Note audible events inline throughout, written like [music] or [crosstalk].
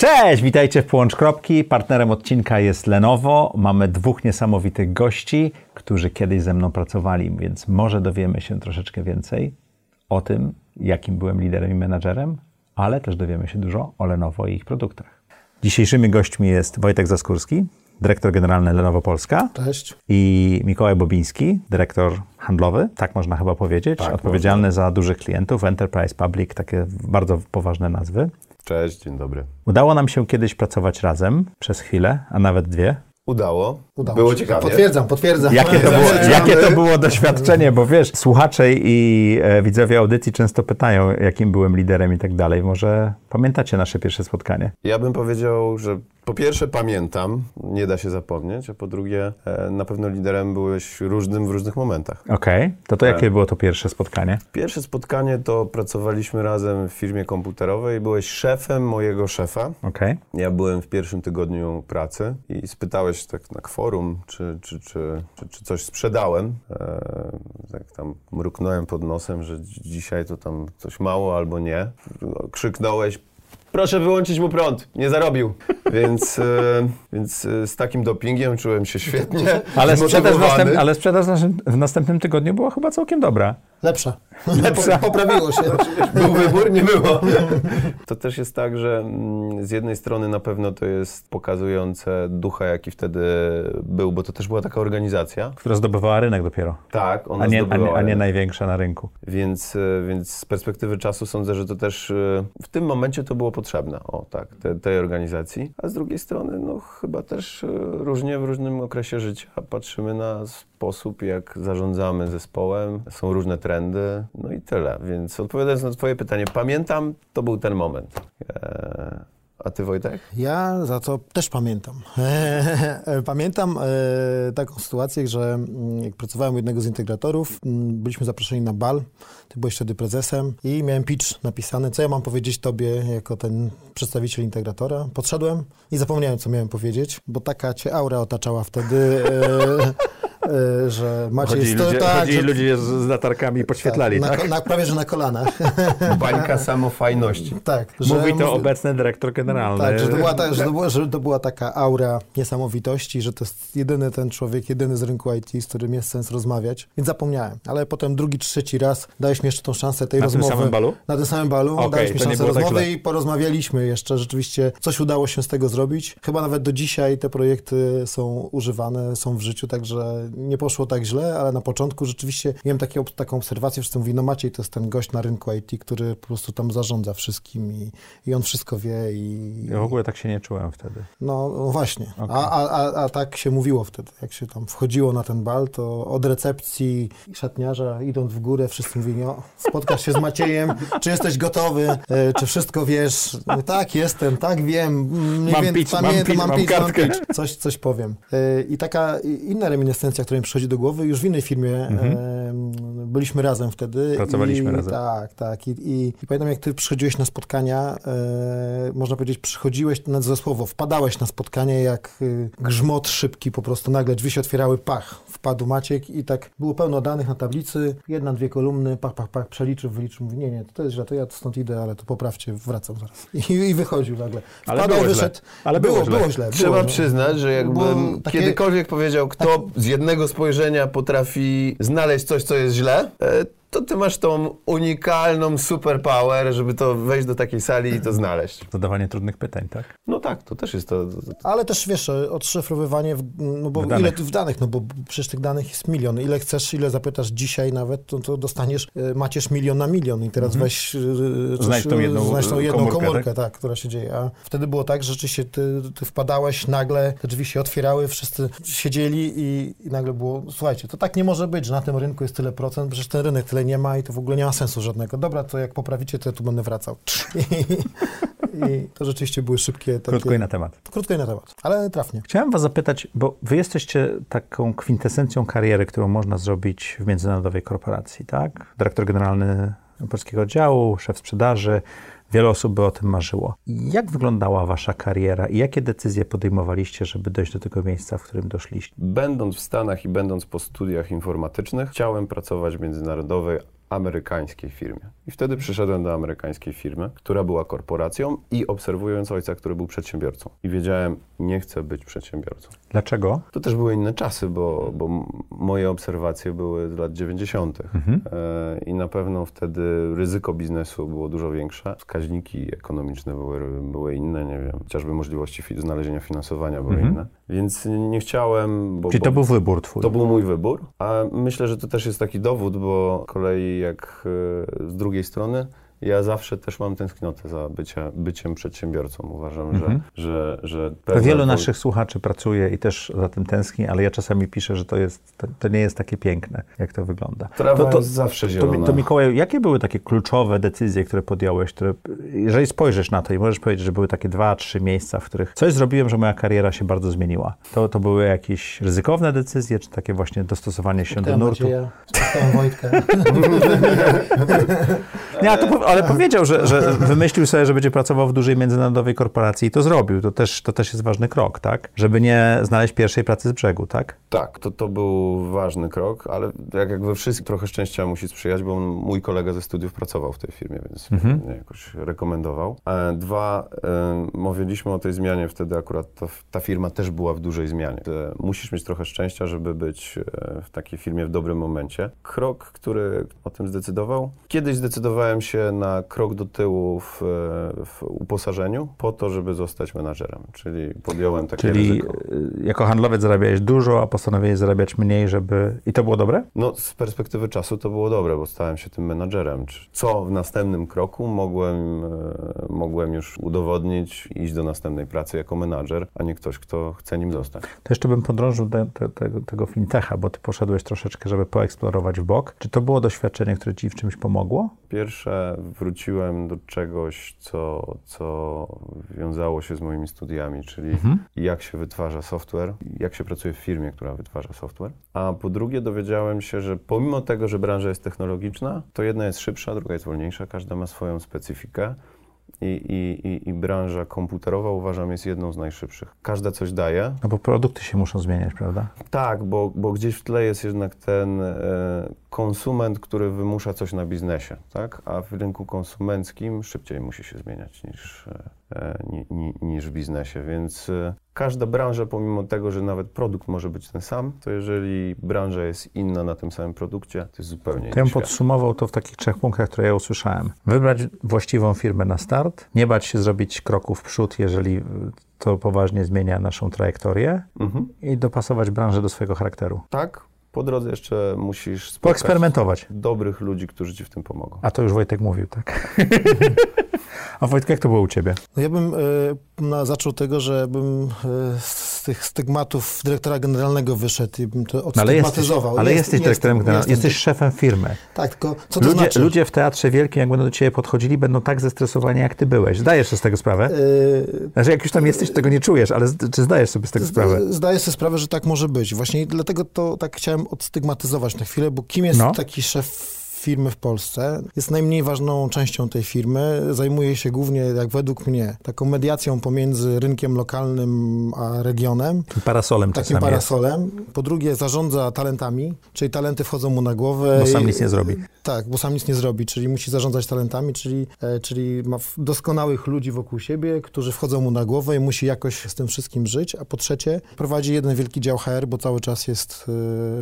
Cześć, witajcie w Połącz Kropki. Partnerem odcinka jest Lenovo. Mamy dwóch niesamowitych gości, którzy kiedyś ze mną pracowali, więc może dowiemy się troszeczkę więcej o tym, jakim byłem liderem i menadżerem, ale też dowiemy się dużo o Lenovo i ich produktach. Dzisiejszymi gośćmi jest Wojtek Zaskórski, dyrektor generalny Lenovo Polska. Cześć. I Mikołaj Bobiński, dyrektor handlowy, tak można chyba powiedzieć, Tak, odpowiedzialny można. za dużych klientów, Enterprise Public, takie bardzo poważne nazwy. Cześć, dzień dobry. Udało nam się kiedyś pracować razem przez chwilę, a nawet dwie. Udało. Udało Było się. ciekawie. Potwierdzam, potwierdzam. Jakie to, było, jakie to było doświadczenie, bo wiesz, słuchacze i e, widzowie audycji często pytają, jakim byłem liderem i tak dalej. Może pamiętacie nasze pierwsze spotkanie? Ja bym powiedział, że po pierwsze pamiętam, nie da się zapomnieć, a po drugie e, na pewno liderem byłeś różnym w różnych momentach. Okej, to to jakie było to pierwsze spotkanie? Pierwsze spotkanie to pracowaliśmy razem w firmie komputerowej. Byłeś szefem mojego szefa. Okej. Ja byłem w pierwszym tygodniu pracy i spytałeś tak na kworum, czy, czy, czy, czy, coś sprzedałem. E, tak tam mruknąłem pod nosem, że dzi- dzisiaj to tam coś mało albo nie. Krzyknąłeś, proszę wyłączyć mu prąd, nie zarobił. Więc, e, więc e, z takim dopingiem czułem się świetnie. Ale, sprzedaż w następ, ale sprzedaż w naszym- w następnym tygodniu była chyba całkiem dobra. Lepsza. Lepsza. [laughs] Poprawiło się. Był wybór, nie było. To też jest tak, że mm, z jednej strony na pewno to jest pokazujące ducha, jaki wtedy był, bo to też była taka organizacja. Która zdobywała rynek dopiero, Tak, ona a nie, a, nie, zdobywała a nie największa na rynku. Więc, e, więc z perspektywy czasu sądzę, że to też e, w tym momencie to było potrzebne, o tak, te, tej organizacji. A z drugiej strony, no chyba też e, różnie w różnym okresie życia patrzymy na sposób, jak zarządzamy zespołem. Są różne trendy, no i tyle. Więc odpowiadając na twoje pytanie, pamiętam, to był ten moment. E, a ty Wojtek? Ja za to też pamiętam. [laughs] Pamiętam e, taką sytuację, że mm, jak pracowałem u jednego z integratorów, mm, byliśmy zaproszeni na bal. Ty byłeś wtedy prezesem i miałem pitch napisany, co ja mam powiedzieć tobie jako ten przedstawiciel integratora. Podszedłem i zapomniałem, co miałem powiedzieć, bo taka cię aura otaczała wtedy, e, że macie Chodzili to- ludzie, tak, że- ludzie z, z latarkami i podświetlali, na, tak? ko- na, prawie, że na kolanach. [laughs] Bańka samofajności. tak. że Mówi to obecny dyrektor generalny. Tak, że to, była ta, że, to była, że to była taka aura niesamowitości, że to jest jedyny ten człowiek, jedyny z rynku IT, z którym jest sens rozmawiać. Więc zapomniałem. Ale potem drugi, trzeci raz dałeś mi jeszcze tą szansę tej Na tym rozmowy. samym balu? Na tym samym balu. Okej, dałeś mi szansę tak rozmowy źle. i porozmawialiśmy jeszcze. Rzeczywiście coś udało się z tego zrobić. Chyba nawet do dzisiaj te projekty są używane, są w życiu, także nie poszło tak źle, ale na początku rzeczywiście miałem takie, taką obserwację, wszyscy mówili, no Maciej to jest ten gość na rynku IT, który po prostu tam zarządza wszystkim i, i on wszystko wie i, Ja w ogóle tak się nie czułem wtedy. no, no właśnie. Okej. A, a, a, a tak się mówiło wtedy. Jak się tam wchodziło na ten bal, to od recepcji szatniarza idąc w górę, wszyscy mówili, o, spotkasz się z Maciejem, czy jesteś gotowy, e, czy wszystko wiesz. Mówię, tak, jestem, tak, wiem. Mniej Mam więcej pitch, mam pitch, mam mam pitch, mam kartkę. pitch. Coś, coś powiem. E, I taka inna reminiscencja, która mi przychodzi do głowy, już w innej firmie e, byliśmy razem wtedy. Mhm. Pracowaliśmy I, razem. Tak, tak. I, i, I pamiętam, jak ty przychodziłeś na spotkania, e, można powiedzieć, przychodziłeś na za słowo, wpadałeś na spotkanie jak y, grzmot szybki, po prostu nagle drzwi się otwierały, pach, wpadł Maciek i tak było pełno danych na tablicy, jedna, dwie kolumny, pach, pach, pach, przeliczył, wyliczył, mówi, nie, nie, to jest źle, to ja stąd idę, ale to poprawcie, wracam zaraz. I, i wychodził nagle. Ale Wpadał, było źle. wyszedł. Ale było było, źle. było źle. było Trzeba źle. przyznać, że jakbym Było takie- kiedykolwiek powiedział, kto z jednego spojrzenia potrafi znaleźć coś, co jest źle, e, to ty masz tą unikalną superpower, żeby to wejść do takiej sali i to znaleźć. Zadawanie trudnych pytań, tak? No tak, to też jest to. to, to Ale też wiesz, odszyfrowywanie, w, no bo W ile danych. w danych, no bo przecież tych danych jest milion. Ile chcesz, ile zapytasz dzisiaj nawet, to, to dostaniesz, e, macierz milion na milion i teraz weź... e, coś, Znajdź tą jedną, znajdź tą e, jedną komórkę, komórkę, tak? która się dzieje. A wtedy było tak, że rzeczywiście ty, ty wpadałeś nagle, te drzwi się otwierały, wszyscy siedzieli i, i nagle było, słuchajcie, to tak nie może być, że na tym rynku jest tyle procent, przecież ten rynek tyle nie ma i to w ogóle nie ma sensu żadnego. Dobra, to jak poprawicie, to ja tu będę wracał. [laughs] I, i to rzeczywiście były szybkie takie... Krótko i na temat. Krótko i na temat, ale trafnie. Chciałem was zapytać, bo wy jesteście taką kwintesencją kariery, którą można zrobić w międzynarodowej korporacji, tak? Dyrektor generalny polskiego oddziału, szef sprzedaży. Wiele osób by o tym marzyło. Jak wyglądała wasza kariera i jakie decyzje podejmowaliście, żeby dojść do tego miejsca, w którym doszliście? Będąc w Stanach i będąc po studiach informatycznych, chciałem pracować w międzynarodowej amerykańskiej firmie. I wtedy przyszedłem do amerykańskiej firmy, która była korporacją i obserwując ojca, który był przedsiębiorcą. I wiedziałem, nie chcę być przedsiębiorcą. Dlaczego? To też były inne czasy, bo, bo moje obserwacje były z lat 90. Mhm. E, I na pewno wtedy ryzyko biznesu było dużo większe. Wskaźniki ekonomiczne były, były inne, nie wiem, chociażby możliwości znalezienia finansowania były Mhm. inne. Więc nie chciałem, bo, Czyli to był wybór twój. to był mój wybór, a myślę, że to też jest taki dowód, bo kolei jak e, z drugiej strony, ja zawsze też mam tęsknotę za bycia, byciem przedsiębiorcą. Uważam, Mhm. że, że, że To Wielu naszych słuchaczy pracuje i też za tym tęskni, ale ja czasami piszę, że to, jest, to, to nie jest takie piękne, jak to wygląda. Trawa to, to, jest zawsze to, zielona. mi- to Mikołaju, jakie były takie kluczowe decyzje, które podjąłeś, które, jeżeli spojrzysz na to i możesz powiedzieć, że były takie dwa, trzy miejsca, w których coś zrobiłem, że moja kariera się bardzo zmieniła. To, to były jakieś ryzykowne decyzje, czy takie właśnie dostosowanie się do nurtu? Macieja, spotkałem Wojtka. [laughs] [laughs] Nie, ale, po- ale powiedział, że, że wymyślił sobie, że będzie pracował w dużej międzynarodowej korporacji i to zrobił. To też, to też jest ważny krok, tak? Żeby nie znaleźć pierwszej pracy z brzegu, tak? Tak, to, to był ważny krok, ale jak, jak we wszystkim trochę szczęścia musi sprzyjać, bo mój kolega ze studiów pracował w tej firmie, więc Mhm. mnie jakoś rekomendował. E, Dwa, e, mówiliśmy o tej zmianie, wtedy akurat ta, ta firma też była w dużej zmianie. E, Musisz mieć trochę szczęścia, żeby być w takiej firmie w dobrym momencie. Krok, który o tym zdecydował. Kiedyś zdecydowałem się na krok do tyłu w, w uposażeniu po to, żeby zostać menadżerem, czyli podjąłem takie Czyli ryzyko. y, jako handlowiec zarabiałeś dużo, a postanowiłeś zarabiać mniej, żeby... I to było dobre? No, z perspektywy czasu to było dobre, bo stałem się tym menadżerem. Co w następnym kroku mogłem, e, mogłem już udowodnić iść do następnej pracy jako menadżer, a nie ktoś, kto chce nim zostać. To jeszcze bym podrążył te, te, tego, tego fintecha, bo ty poszedłeś troszeczkę, żeby poeksplorować w bok. Czy to było doświadczenie, które ci w czymś pomogło? Pierwsze wróciłem do czegoś, co, co wiązało się z moimi studiami, czyli jak się wytwarza software, jak się pracuje w firmie, która wytwarza software. A po drugie dowiedziałem się, że pomimo tego, że branża jest technologiczna, to jedna jest szybsza, druga jest wolniejsza, każda ma swoją specyfikę. I, i, i, branża komputerowa uważam jest jedną z najszybszych. Każda coś daje. No bo produkty się muszą zmieniać, prawda? Tak, bo, bo gdzieś w tle jest jednak ten e, konsument, który wymusza coś na biznesie, tak? A w rynku konsumenckim szybciej musi się zmieniać niż, e, ni, ni, niż w biznesie, więc e, każda branża, pomimo tego, że nawet produkt może być ten sam, to jeżeli branża jest inna na tym samym produkcie, to jest zupełnie To ja inny bym podsumował to w takich trzech punktach, które ja usłyszałem. Wybrać właściwą firmę na start, nie bać się zrobić kroków w przód, jeżeli y, to poważnie zmienia naszą trajektorię Mhm. i dopasować branżę do swojego charakteru. Tak, po drodze jeszcze musisz spotkać Poeksperymentować. dobrych ludzi, którzy ci w tym pomogą. A to już Wojtek mówił, tak? [laughs] A Wojtek, jak to było u ciebie? No ja bym na, zaczął tego, że bym e, z tych stygmatów dyrektora generalnego wyszedł i bym to No, ale jesteś, odstygmatyzował. ale Jest- jesteś dyrektorem generalnym, jesteś szefem firmy. Tak, tylko co to Ludzie, znaczy? ludzie w teatrze wielkim, jak będą do ciebie podchodzili, będą tak zestresowani, jak ty byłeś. Zdajesz sobie z tego sprawę? E, Znaczy, jak już tam jesteś, tego nie czujesz, ale czy zdajesz sobie z tego sprawę? Zdaję sobie sprawę, że tak może być. Właśnie dlatego to tak chciałem odstygmatyzować na chwilę, bo kim jest No. taki szef firmy w Polsce? Jest najmniej ważną częścią tej firmy. Zajmuje się głównie, jak według mnie, taką mediacją pomiędzy rynkiem lokalnym a regionem. Parasolem Takim parasolem. Po drugie, zarządza talentami, czyli talenty wchodzą mu na głowę. Bo sam I- nic nie zrobi. Tak, bo sam nic nie zrobi, czyli musi zarządzać talentami, czyli, e, czyli ma doskonałych ludzi wokół siebie, którzy wchodzą mu na głowę i musi jakoś z tym wszystkim żyć. A po trzecie, prowadzi jeden wielki dział HR, bo cały czas jest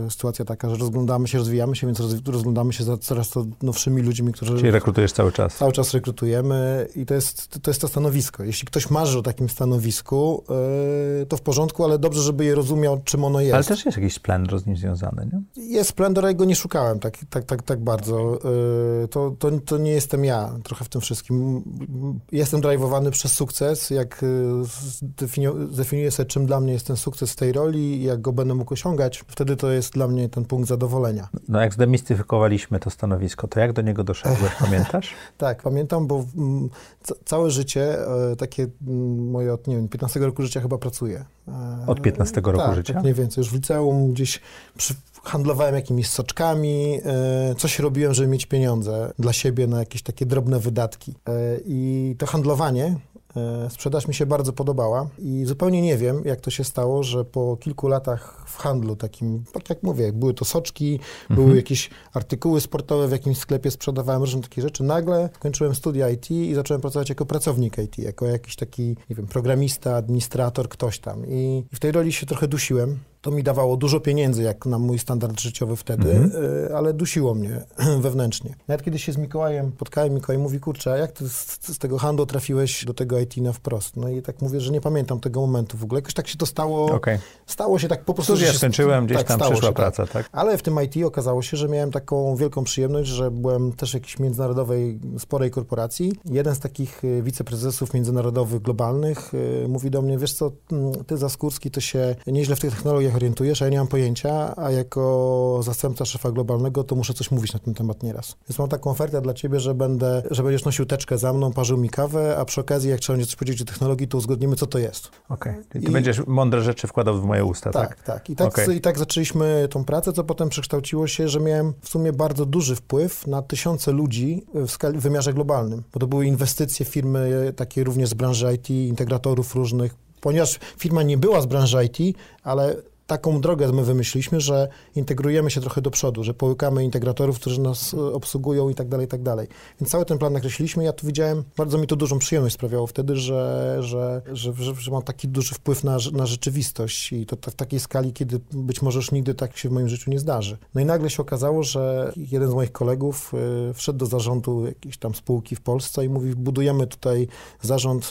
e, sytuacja taka, że rozglądamy się, rozwijamy się, więc roz, rozglądamy się za coraz to nowszymi ludźmi, którzy Czyli rekrutujesz cały czas. cały czas rekrutujemy i to jest, to jest to stanowisko. Jeśli ktoś marzy o takim stanowisku, e, to w porządku, ale dobrze, żeby je rozumiał, czym ono jest. Ale też jest jakiś splendor z nim związany, nie? Jest Splendor, ale go nie szukałem tak, tak, tak, tak bardzo. Yy, To, to, to nie jestem ja trochę w tym wszystkim. Jestem drajwowany przez sukces, jak yy, zdefiniu- zdefiniuję sobie, czym dla mnie jest ten sukces w tej roli jak go będę mógł osiągać, wtedy to jest dla mnie ten punkt zadowolenia. No jak zdemistyfikowaliśmy to stanowisko, to jak do niego doszedłeś, [laughs] pamiętasz? Tak, pamiętam, bo ca- całe życie, e, takie moje od, nie wiem, 15 roku życia chyba pracuję. E, Od 15 roku tak, życia? Tak, mniej więcej. Już w liceum gdzieś przy, handlowałem jakimiś soczkami, e, coś robiłem, żeby mieć pieniądze dla siebie na jakieś takie drobne wydatki. I to handlowanie sprzedaż mi się bardzo podobała i zupełnie nie wiem, jak to się stało, że po kilku latach w handlu takim, tak jak mówię, były to soczki, mhm. były jakieś artykuły sportowe w jakimś sklepie, sprzedawałem różne takie rzeczy. Nagle kończyłem studia IT i zacząłem pracować jako pracownik IT, jako jakiś taki, nie wiem, programista, administrator, ktoś tam. I, i w tej roli się trochę dusiłem. To mi dawało dużo pieniędzy, jak na mój standard życiowy wtedy, mhm. Y, ale dusiło mnie [clears throat] wewnętrznie. Nawet kiedy się z Mikołajem spotkałem, Mikołaj mówi, kurczę, a jak ty z, z, tego handlu trafiłeś do tego IT na wprost? No i tak mówię, że nie pamiętam tego momentu w ogóle. Jakoś tak się to stało, okay. stało się tak po prostu. Studia skończyłem, gdzieś tak, tam przyszła tak. praca, tak. tak? Ale w tym IT okazało się, że miałem taką wielką przyjemność, że byłem też w jakiejś międzynarodowej, sporej korporacji. Jeden z takich y, wiceprezesów międzynarodowych, globalnych y, mówi do mnie, wiesz co, mm, ty Zaskórski to się nieźle w tych technologiach orientujesz, a ja nie mam pojęcia, a jako zastępca szefa globalnego to muszę coś mówić na ten temat nieraz. Więc mam taką ofertę dla ciebie, że będę, że będziesz nosił teczkę za mną, parzył mi kawę, a przy okazji, jak trzeba będzie coś powiedzieć o technologii, to uzgodnimy, co to jest. Okej. Okay. Ty I... będziesz mądre rzeczy wkładał w moje usta, tak? Tak, tak. I tak, okay. i tak zaczęliśmy tą pracę, co potem przekształciło się, że miałem w sumie bardzo duży wpływ na tysiące ludzi w, skali, w wymiarze globalnym, bo to były inwestycje firmy takie również z branży IT, integratorów różnych, ponieważ firma nie była z branży IT, ale taką drogę my wymyśliliśmy, że integrujemy się trochę do przodu, że połykamy integratorów, którzy nas e, obsługują i tak dalej, i tak dalej. Więc cały ten plan nakreśliliśmy. Ja tu widziałem, bardzo mi to dużą przyjemność sprawiało wtedy, że, że, że, że, mam taki duży wpływ na, na rzeczywistość i to w takiej skali, kiedy być może już nigdy tak się w moim życiu nie zdarzy. No i nagle się okazało, że jeden z moich kolegów y, wszedł do zarządu jakiejś tam spółki w Polsce i mówi, budujemy tutaj zarząd,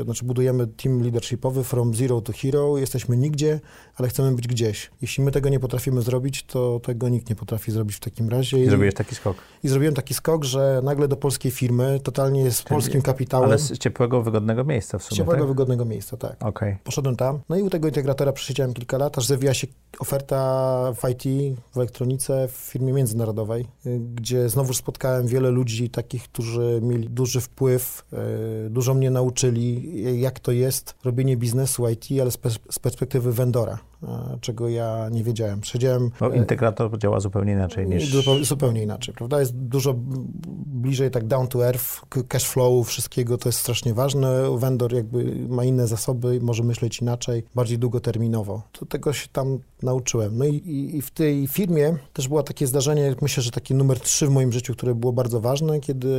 y, znaczy budujemy team leadershipowy from zero to hero, jesteśmy nigdzie, ale chcemy być gdzieś. Jeśli my tego nie potrafimy zrobić, to tego nikt nie potrafi zrobić w takim razie. I zrobiłeś taki skok. I zrobiłem taki skok, że nagle do polskiej firmy, totalnie z polskim kapitałem. Ale z ciepłego, wygodnego miejsca w sumie, Z ciepłego, tak? wygodnego miejsca, tak. Okay. Poszedłem tam, no i u tego integratora przesiedziałem kilka lat, aż zawija się oferta w IT, w elektronice, w firmie międzynarodowej, gdzie znowu spotkałem wiele ludzi takich, którzy mieli duży wpływ, e, dużo mnie nauczyli, jak to jest robienie biznesu IT, ale z perspektywy vendora czego ja nie wiedziałem. Siedziałem... No, integrator działa zupełnie inaczej niż... Zupełnie inaczej, prawda? Jest dużo bliżej tak down to earth, cash flow, wszystkiego, to jest strasznie ważne. Vendor jakby ma inne zasoby, może myśleć inaczej, bardziej długoterminowo. To tego się tam nauczyłem. No i, i, i w tej firmie też było takie zdarzenie, myślę, że taki numer trzy w moim życiu, które było bardzo ważne, kiedy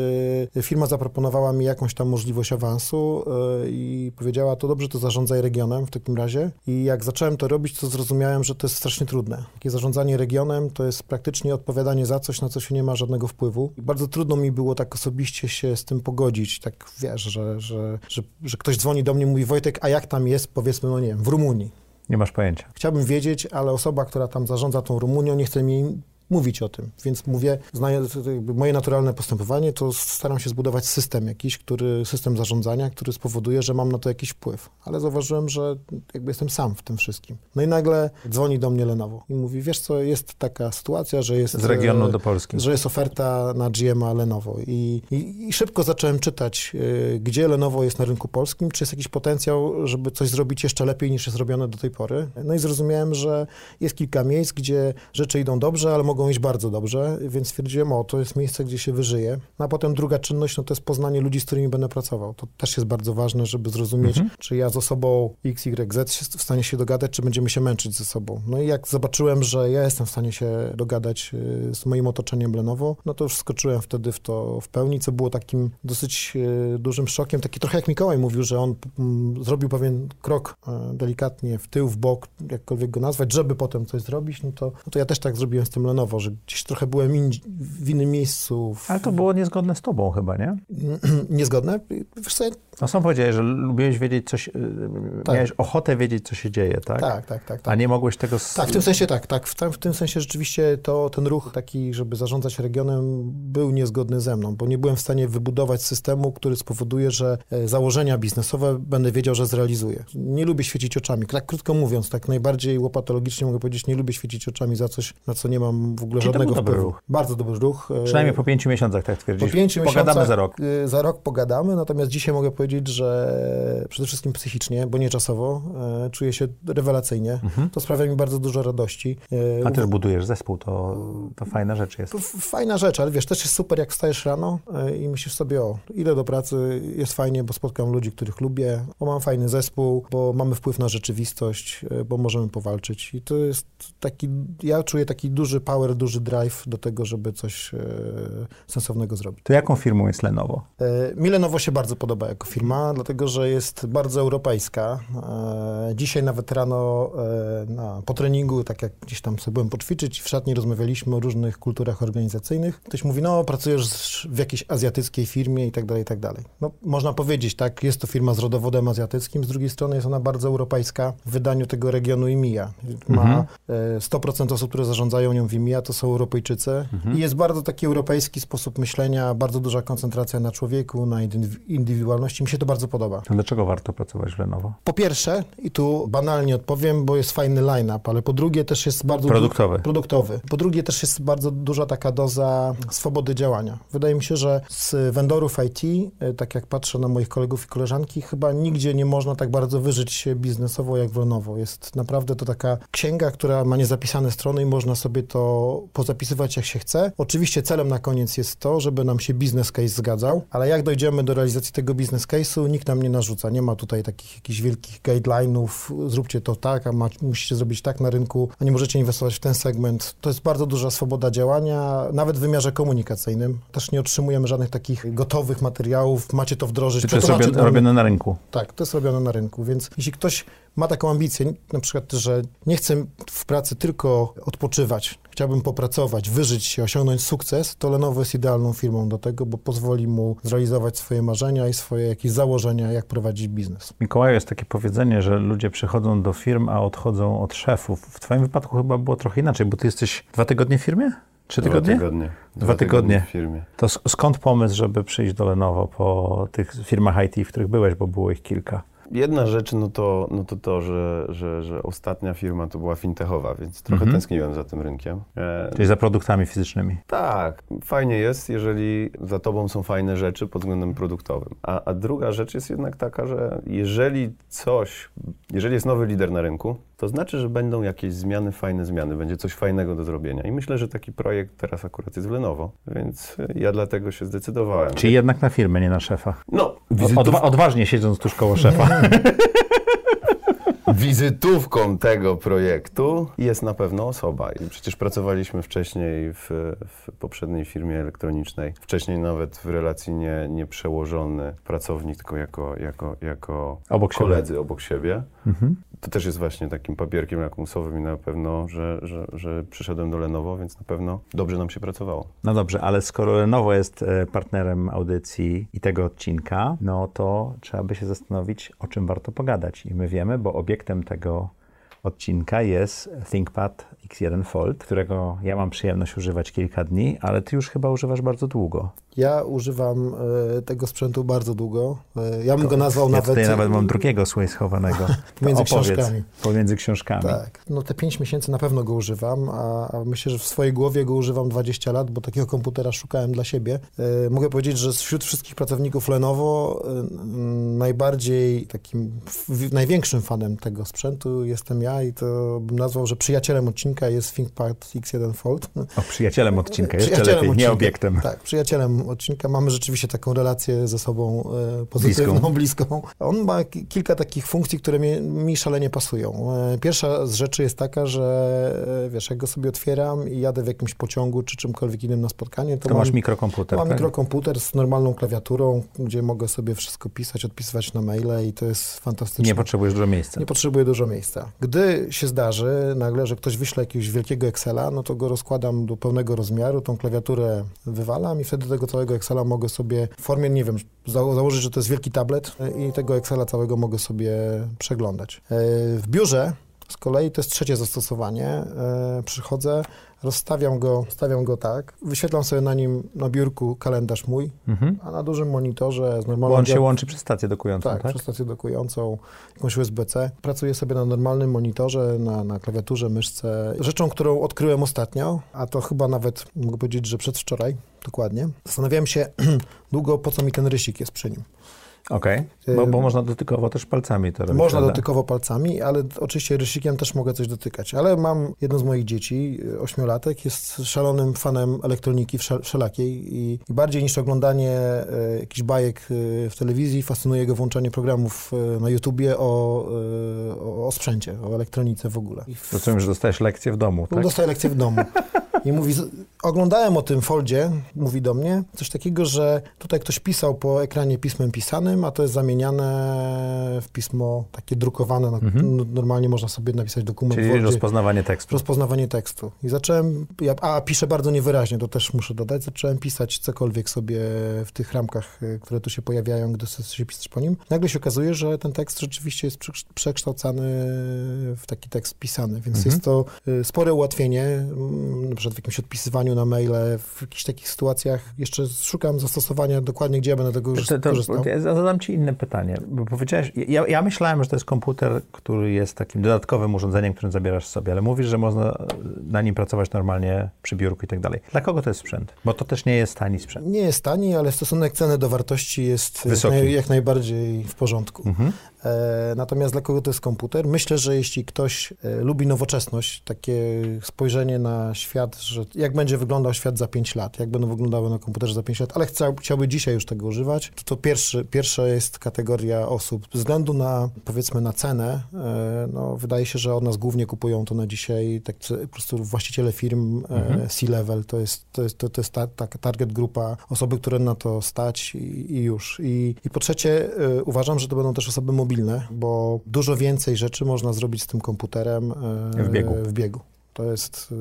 firma zaproponowała mi jakąś tam możliwość awansu yy, i powiedziała, to dobrze, to zarządzaj regionem w takim razie. I jak zacząłem to robić, to zrozumiałem, że to jest strasznie trudne. Takie zarządzanie regionem to jest praktycznie odpowiadanie za coś, na co się nie ma żadnego wpływu. I bardzo trudno mi było tak osobiście się z tym pogodzić. Tak wiesz, że, że, że, że ktoś dzwoni do mnie i mówi, Wojtek, a jak tam jest, powiedzmy, no nie wiem, w Rumunii. Nie masz pojęcia. Chciałbym wiedzieć, ale osoba, która tam zarządza tą Rumunią, nie chce mi mówić o tym. Więc mówię, znając moje naturalne postępowanie, to staram się zbudować system jakiś, który, system zarządzania, który spowoduje, że mam na to jakiś wpływ. Ale zauważyłem, że jakby jestem sam w tym wszystkim. No i nagle dzwoni do mnie Lenovo i mówi, wiesz co, jest taka sytuacja, że jest... Z regionu do Polski. Że jest oferta na GMA Lenovo. I, i, i szybko zacząłem czytać, y, gdzie Lenovo jest na rynku polskim, czy jest jakiś potencjał, żeby coś zrobić jeszcze lepiej niż jest robione do tej pory. No i zrozumiałem, że jest kilka miejsc, gdzie rzeczy idą dobrze, ale mogą mogą iść bardzo dobrze, więc stwierdziłem, o, to jest miejsce, gdzie się wyżyje. No a potem druga czynność, no to jest poznanie ludzi, z którymi będę pracował. To też jest bardzo ważne, żeby zrozumieć, mhm. czy ja z osobą X, Y, Z w stanie się dogadać, czy będziemy się męczyć ze sobą. No i jak zobaczyłem, że ja jestem w stanie się dogadać y, z moim otoczeniem Lenovo, no to już skoczyłem wtedy w to w pełni, co było takim dosyć y, dużym szokiem. Taki trochę jak Mikołaj mówił, że on mm, zrobił pewien krok e, delikatnie w tył, w bok, jakkolwiek go nazwać, żeby potem coś zrobić, no to, no to ja też tak zrobiłem z tym Lenovo że gdzieś trochę byłem in, w innym miejscu. W... Ale to było niezgodne z tobą chyba, nie? [clears throat] niezgodne? Wiesz co, no sam powiedziałeś, że lubiłeś wiedzieć coś, y, tak. miałeś ochotę wiedzieć, co się dzieje, tak? Tak, tak, tak. tak. A nie mogłeś tego... Tak, w tym sensie tak, tak. W, w tym sensie rzeczywiście to, ten ruch taki, żeby zarządzać regionem był niezgodny ze mną, bo nie byłem w stanie wybudować systemu, który spowoduje, że e, założenia biznesowe będę wiedział, że zrealizuję. Nie lubię świecić oczami. Tak krótko mówiąc, tak najbardziej łopatologicznie mogę powiedzieć, nie lubię świecić oczami za coś, na co nie mam mam w ogóle Czyli to żadnego był dobry wpływu. ruch. Bardzo dobry ruch. E, Przynajmniej po pięciu miesiącach, tak po twierdzisz. pięciu Pogadamy miesiącach, za rok. y, Za rok pogadamy, natomiast dzisiaj mogę powiedzieć, że przede wszystkim psychicznie, bo nie czasowo, e, czuję się rewelacyjnie. To sprawia mi bardzo dużo radości. E, Mhm. A też budujesz zespół, to, to fajna rzecz jest. To fajna rzecz, ale wiesz, też jest super, jak wstajesz rano e, i myślisz sobie, o, idę do pracy, jest fajnie, bo spotkam ludzi, których lubię, bo mam fajny zespół, bo mamy wpływ na rzeczywistość, e, bo możemy powalczyć. I to jest taki, ja czuję taki duży power, duży drive do tego, żeby coś e, sensownego zrobić. To jaką firmą jest Lenovo? E, Mi Lenovo się bardzo podoba jako firma, dlatego że jest bardzo europejska. E, Dzisiaj nawet rano na, po treningu, tak jak gdzieś tam sobie byłem poćwiczyć, w szatni rozmawialiśmy o różnych kulturach organizacyjnych. Ktoś mówi, no pracujesz w jakiejś azjatyckiej firmie i tak dalej, i tak dalej. No można powiedzieć, tak, jest to firma z rodowodem azjatyckim, z drugiej strony jest ona bardzo europejska w wydaniu tego regionu IMIA. Ma Mhm. e, 100% osób, które zarządzają nią w IMIA, to są Europejczycy i jest bardzo taki europejski sposób myślenia, bardzo duża koncentracja na człowieku, na indywi- indywidualności. Mi się to bardzo podoba. To dlaczego warto pracować w Lenovo? Po pierwsze, i tu banalnie odpowiem, bo jest fajny line-up, ale po drugie też jest bardzo... du- Produktowy. produktowy. Po drugie też jest bardzo duża taka doza swobody działania. Wydaje mi się, że z vendorów IT, y, tak jak patrzę na moich kolegów i koleżanki, chyba nigdzie nie można tak bardzo wyżyć się biznesowo jak w Lenovo. Jest naprawdę to taka księga, która ma niezapisane strony i można sobie to pozapisywać jak się chce. Oczywiście celem na koniec jest to, żeby nam się biznes case zgadzał, ale jak dojdziemy do realizacji tego biznes case'u, nikt nam nie narzuca. Nie ma tutaj takich jakichś wielkich guideline'ów, zróbcie to tak, a ma, musicie zrobić tak na rynku, a nie możecie inwestować w ten segment. To jest bardzo duża swoboda działania, nawet w wymiarze komunikacyjnym. Też nie otrzymujemy żadnych takich gotowych materiałów, macie to wdrożyć. Czy to jest dla mnie. robione na rynku? Tak, to jest robione na rynku, więc jeśli ktoś ma taką ambicję, na przykład, że nie chce w pracy tylko odpoczywać, chciałbym popracować, wyżyć się, osiągnąć sukces, to Lenovo jest idealną firmą do tego, bo pozwoli mu zrealizować swoje marzenia i swoje jakieś założenia, jak prowadzić biznes. Mikołaju, jest takie powiedzenie, że ludzie przychodzą do firm, a odchodzą od szefów. W twoim wypadku chyba było trochę inaczej, bo ty jesteś dwa tygodnie w firmie? Trzy tygodnie? Dwa tygodnie. Dwa tygodnie. w firmie. To sk- skąd pomysł, żeby przyjść do Lenovo po tych firmach IT, w których byłeś, bo było ich kilka? Jedna rzecz, no to no to, to że, że, że ostatnia firma to była fintechowa, więc trochę Mhm. tęskniłem za tym rynkiem. E, Czyli za produktami fizycznymi. tak, fajnie jest, jeżeli za tobą są fajne rzeczy pod względem produktowym. A, a druga rzecz jest jednak taka, że jeżeli coś, jeżeli jest nowy lider na rynku, to znaczy, że będą jakieś zmiany, fajne zmiany, będzie coś fajnego do zrobienia. I myślę, że taki projekt teraz akurat jest w Lenovo, więc e, ja dlatego się zdecydowałem. Czyli jednak na firmę, nie na szefa. No, Odwa- odważnie siedząc tuż koło szefa. [laughs] Wizytówką tego projektu jest na pewno osoba. I przecież pracowaliśmy wcześniej w, w poprzedniej firmie elektronicznej. Wcześniej nawet w relacji nie, nie przełożony pracownik, tylko jako, jako, jako Obok siebie. koledzy obok siebie. Mhm. To też jest właśnie takim papierkiem lakmusowym i na pewno, że, że, że przyszedłem do Lenovo, więc na pewno dobrze nam się pracowało. No dobrze, ale skoro Lenovo jest e, partnerem audycji i tego odcinka, no to trzeba by się zastanowić, o czym warto pogadać. I my wiemy, bo obiektem tego odcinka jest ThinkPad X1 Fold, którego ja mam przyjemność używać kilka dni, ale ty już chyba używasz bardzo długo. Ja używam e, tego sprzętu bardzo długo. E, ja bym go nazwał Ja nawet... tutaj nawet mam drugiego słuchaj schowanego. [laughs] To Pomiędzy opowiedz. książkami. Pomiędzy książkami. Tak. No te 5 miesięcy na pewno go używam, a, a myślę, że w swojej głowie go używam 20 lat, bo takiego komputera szukałem dla siebie. E, mogę powiedzieć, że wśród wszystkich pracowników Lenovo e, najbardziej takim, w, największym fanem tego sprzętu jestem ja i to bym nazwał, że przyjacielem odcinka jest ThinkPad X1 Fold. O, przyjacielem odcinka, jeszcze Przyjacielem lepiej, nie odcinka. obiektem. Tak, przyjacielem odcinka. Mamy rzeczywiście taką relację ze sobą e, pozytywną, bliską. On ma ki- kilka takich funkcji, które mi, mi szalenie pasują. E, pierwsza z rzeczy jest taka, że e, wiesz, jak go sobie otwieram i jadę w jakimś pociągu czy czymkolwiek innym na spotkanie, to, To masz mam, mikrokomputer, mam tak? mikrokomputer z normalną klawiaturą, gdzie mogę sobie wszystko pisać, odpisywać na maile i to jest fantastyczne. Nie potrzebujesz dużo miejsca. Nie potrzebuje dużo miejsca. Gdy się zdarzy nagle, że ktoś wyśle jakiegoś wielkiego Excela, no to go rozkładam do pełnego rozmiaru, tą klawiaturę wywalam i wtedy tego całego Excela mogę sobie w formie, nie wiem, za założyć, że to jest wielki tablet i tego Excela całego mogę sobie przeglądać. E, W biurze Z kolei to jest trzecie zastosowanie. E, przychodzę, rozstawiam go, stawiam go tak, wyświetlam sobie na nim na biurku kalendarz mój, Mhm. a na dużym monitorze z Bo normalną on się łączy przez stację dokującą, tak, tak? przez stację dokującą, jakąś USB-C. Pracuję sobie na normalnym monitorze, na, na klawiaturze, myszce. Rzeczą, którą odkryłem ostatnio, a to chyba nawet mogę powiedzieć, że przedwczoraj, dokładnie, zastanawiałem się [clears throat] długo, po co mi ten rysik jest przy nim. Okej, bo, bo można dotykowo też palcami to robić, Można prawda? dotykowo palcami, ale oczywiście rysikiem też mogę coś dotykać. Ale mam jedno z moich dzieci, y, ośmiolatek, jest szalonym fanem elektroniki wszel- wszelakiej i, i bardziej niż oglądanie y, jakichś bajek y, w telewizji fascynuje go włączanie programów na YouTubie o, o, o sprzęcie, o elektronice w ogóle. W- Rozumiem, że dostajesz lekcję w domu, tak? Dostaję lekcję w domu. I mówi, oglądałem o tym foldzie, mówi do mnie, coś takiego, że tutaj ktoś pisał po ekranie pismem pisanym, a to jest zamieniane w pismo takie drukowane. Na, n- Normalnie można sobie napisać dokument Mhm. Czyli Wordzie. rozpoznawanie tekstu. Rozpoznawanie tekstu. I zacząłem, ja, a piszę bardzo niewyraźnie, to też muszę dodać, zacząłem pisać cokolwiek sobie w tych ramkach, y, które tu się pojawiają, gdy się pisać po nim. Nagle się okazuje, że ten tekst rzeczywiście jest przekształ- przekształcany w taki tekst pisany, więc Mhm. jest to y, spore ułatwienie, mm, na przykład w jakimś odpisywaniu na maile, w jakichś takich sytuacjach. Jeszcze szukam zastosowania dokładnie, gdzie ja będę tego To, to, korzystał. ja zadam ci inne pytanie, bo powiedziałeś, ja, ja myślałem, że to jest komputer, który jest takim dodatkowym urządzeniem, którym zabierasz sobie, ale mówisz, że można na nim pracować normalnie przy biurku i tak dalej. Dla kogo to jest sprzęt? Bo to też nie jest tani sprzęt. Nie jest tani, ale stosunek ceny do wartości jest jak, Wysoki. jak najbardziej w porządku. Mhm. E, natomiast dla kogo to jest komputer? Myślę, że jeśli ktoś e, lubi nowoczesność, takie spojrzenie na świat, że jak będzie wyglądał świat za 5 lat, jak będą wyglądały na komputerze za 5 lat, ale chcia, chciałby dzisiaj już tego używać, to, to pierwszy, pierwsza jest kategoria osób. Ze względu na, powiedzmy, na cenę, e, no, wydaje się, że od nas głównie kupują to na dzisiaj tak, po prostu właściciele firm Mhm. C-level, to jest, to jest, to, to jest ta, ta target grupa, osoby, które na to stać i, i już. I, I po trzecie, uważam, że to będą też osoby mobilne, bo dużo więcej rzeczy można zrobić z tym komputerem e, W biegu. W biegu. To jest,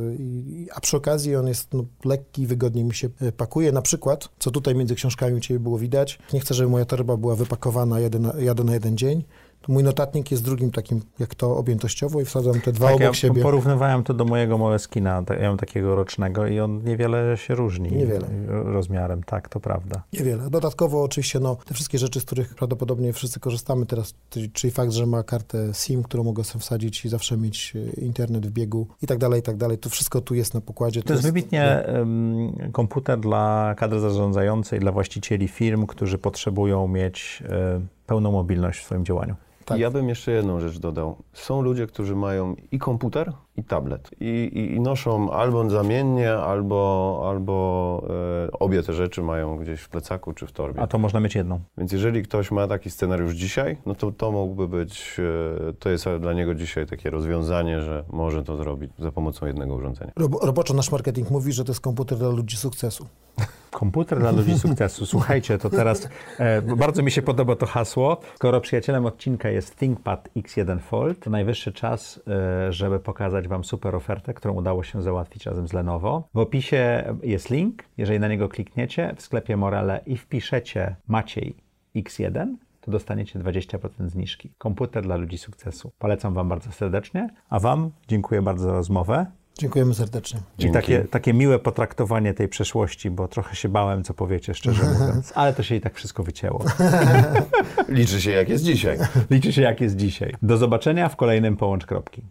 a przy okazji on jest no, lekki, wygodnie mi się e, pakuje. Na przykład, co tutaj między książkami u Ciebie było widać, nie chcę, żeby moja torba była wypakowana jeden, jadę na jeden dzień, mój notatnik jest drugim takim, jak to objętościowo i wsadzam te dwa Tak, obok ja siebie. porównywałem to do mojego Moleskina, ja mam takiego rocznego i on niewiele się różni Niewiele. rozmiarem, tak, to prawda. Niewiele. Dodatkowo oczywiście no, te wszystkie rzeczy, z których prawdopodobnie wszyscy korzystamy teraz, czyli- fakt, że ma kartę SIM, którą mogę sobie wsadzić i zawsze mieć e, internet w biegu i tak dalej, i tak dalej. To wszystko tu jest na pokładzie. To jest wybitnie em, komputer dla kadry zarządzającej, dla właścicieli firm, którzy potrzebują mieć e, pełną mobilność w swoim działaniu. Tak. Ja bym jeszcze jedną rzecz dodał. Są ludzie, którzy mają i komputer, i tablet. I, i, i noszą albo zamiennie, albo, albo e, obie te rzeczy mają gdzieś w plecaku czy w torbie. A to można mieć jedną. Więc jeżeli ktoś ma taki scenariusz dzisiaj, no to to mógłby być, e, to jest dla niego dzisiaj takie rozwiązanie, że może to zrobić za pomocą jednego urządzenia. Robo, roboczo nasz marketing mówi, że to jest komputer dla ludzi sukcesu. Komputer dla ludzi sukcesu. Słuchajcie, to teraz e, bardzo mi się podoba to hasło. Skoro przyjacielem odcinka jest ThinkPad X1 Fold, to najwyższy czas, e, żeby pokazać Wam super ofertę, którą udało się załatwić razem z Lenovo. W opisie jest link. Jeżeli na niego klikniecie w sklepie Morele i wpiszecie Maciej X1, to dostaniecie 20% zniżki. Komputer dla ludzi sukcesu. Polecam Wam bardzo serdecznie, a Wam dziękuję bardzo za rozmowę. Dziękujemy serdecznie. I Dzięki. takie, takie miłe potraktowanie tej przeszłości, bo trochę się bałem, co powiecie, szczerze [laughs] mówiąc. Ale to się i tak wszystko wycięło. [laughs] Liczy się jak jest dzisiaj. Liczy się, jak jest dzisiaj. Do zobaczenia w kolejnym Połącz Kropki.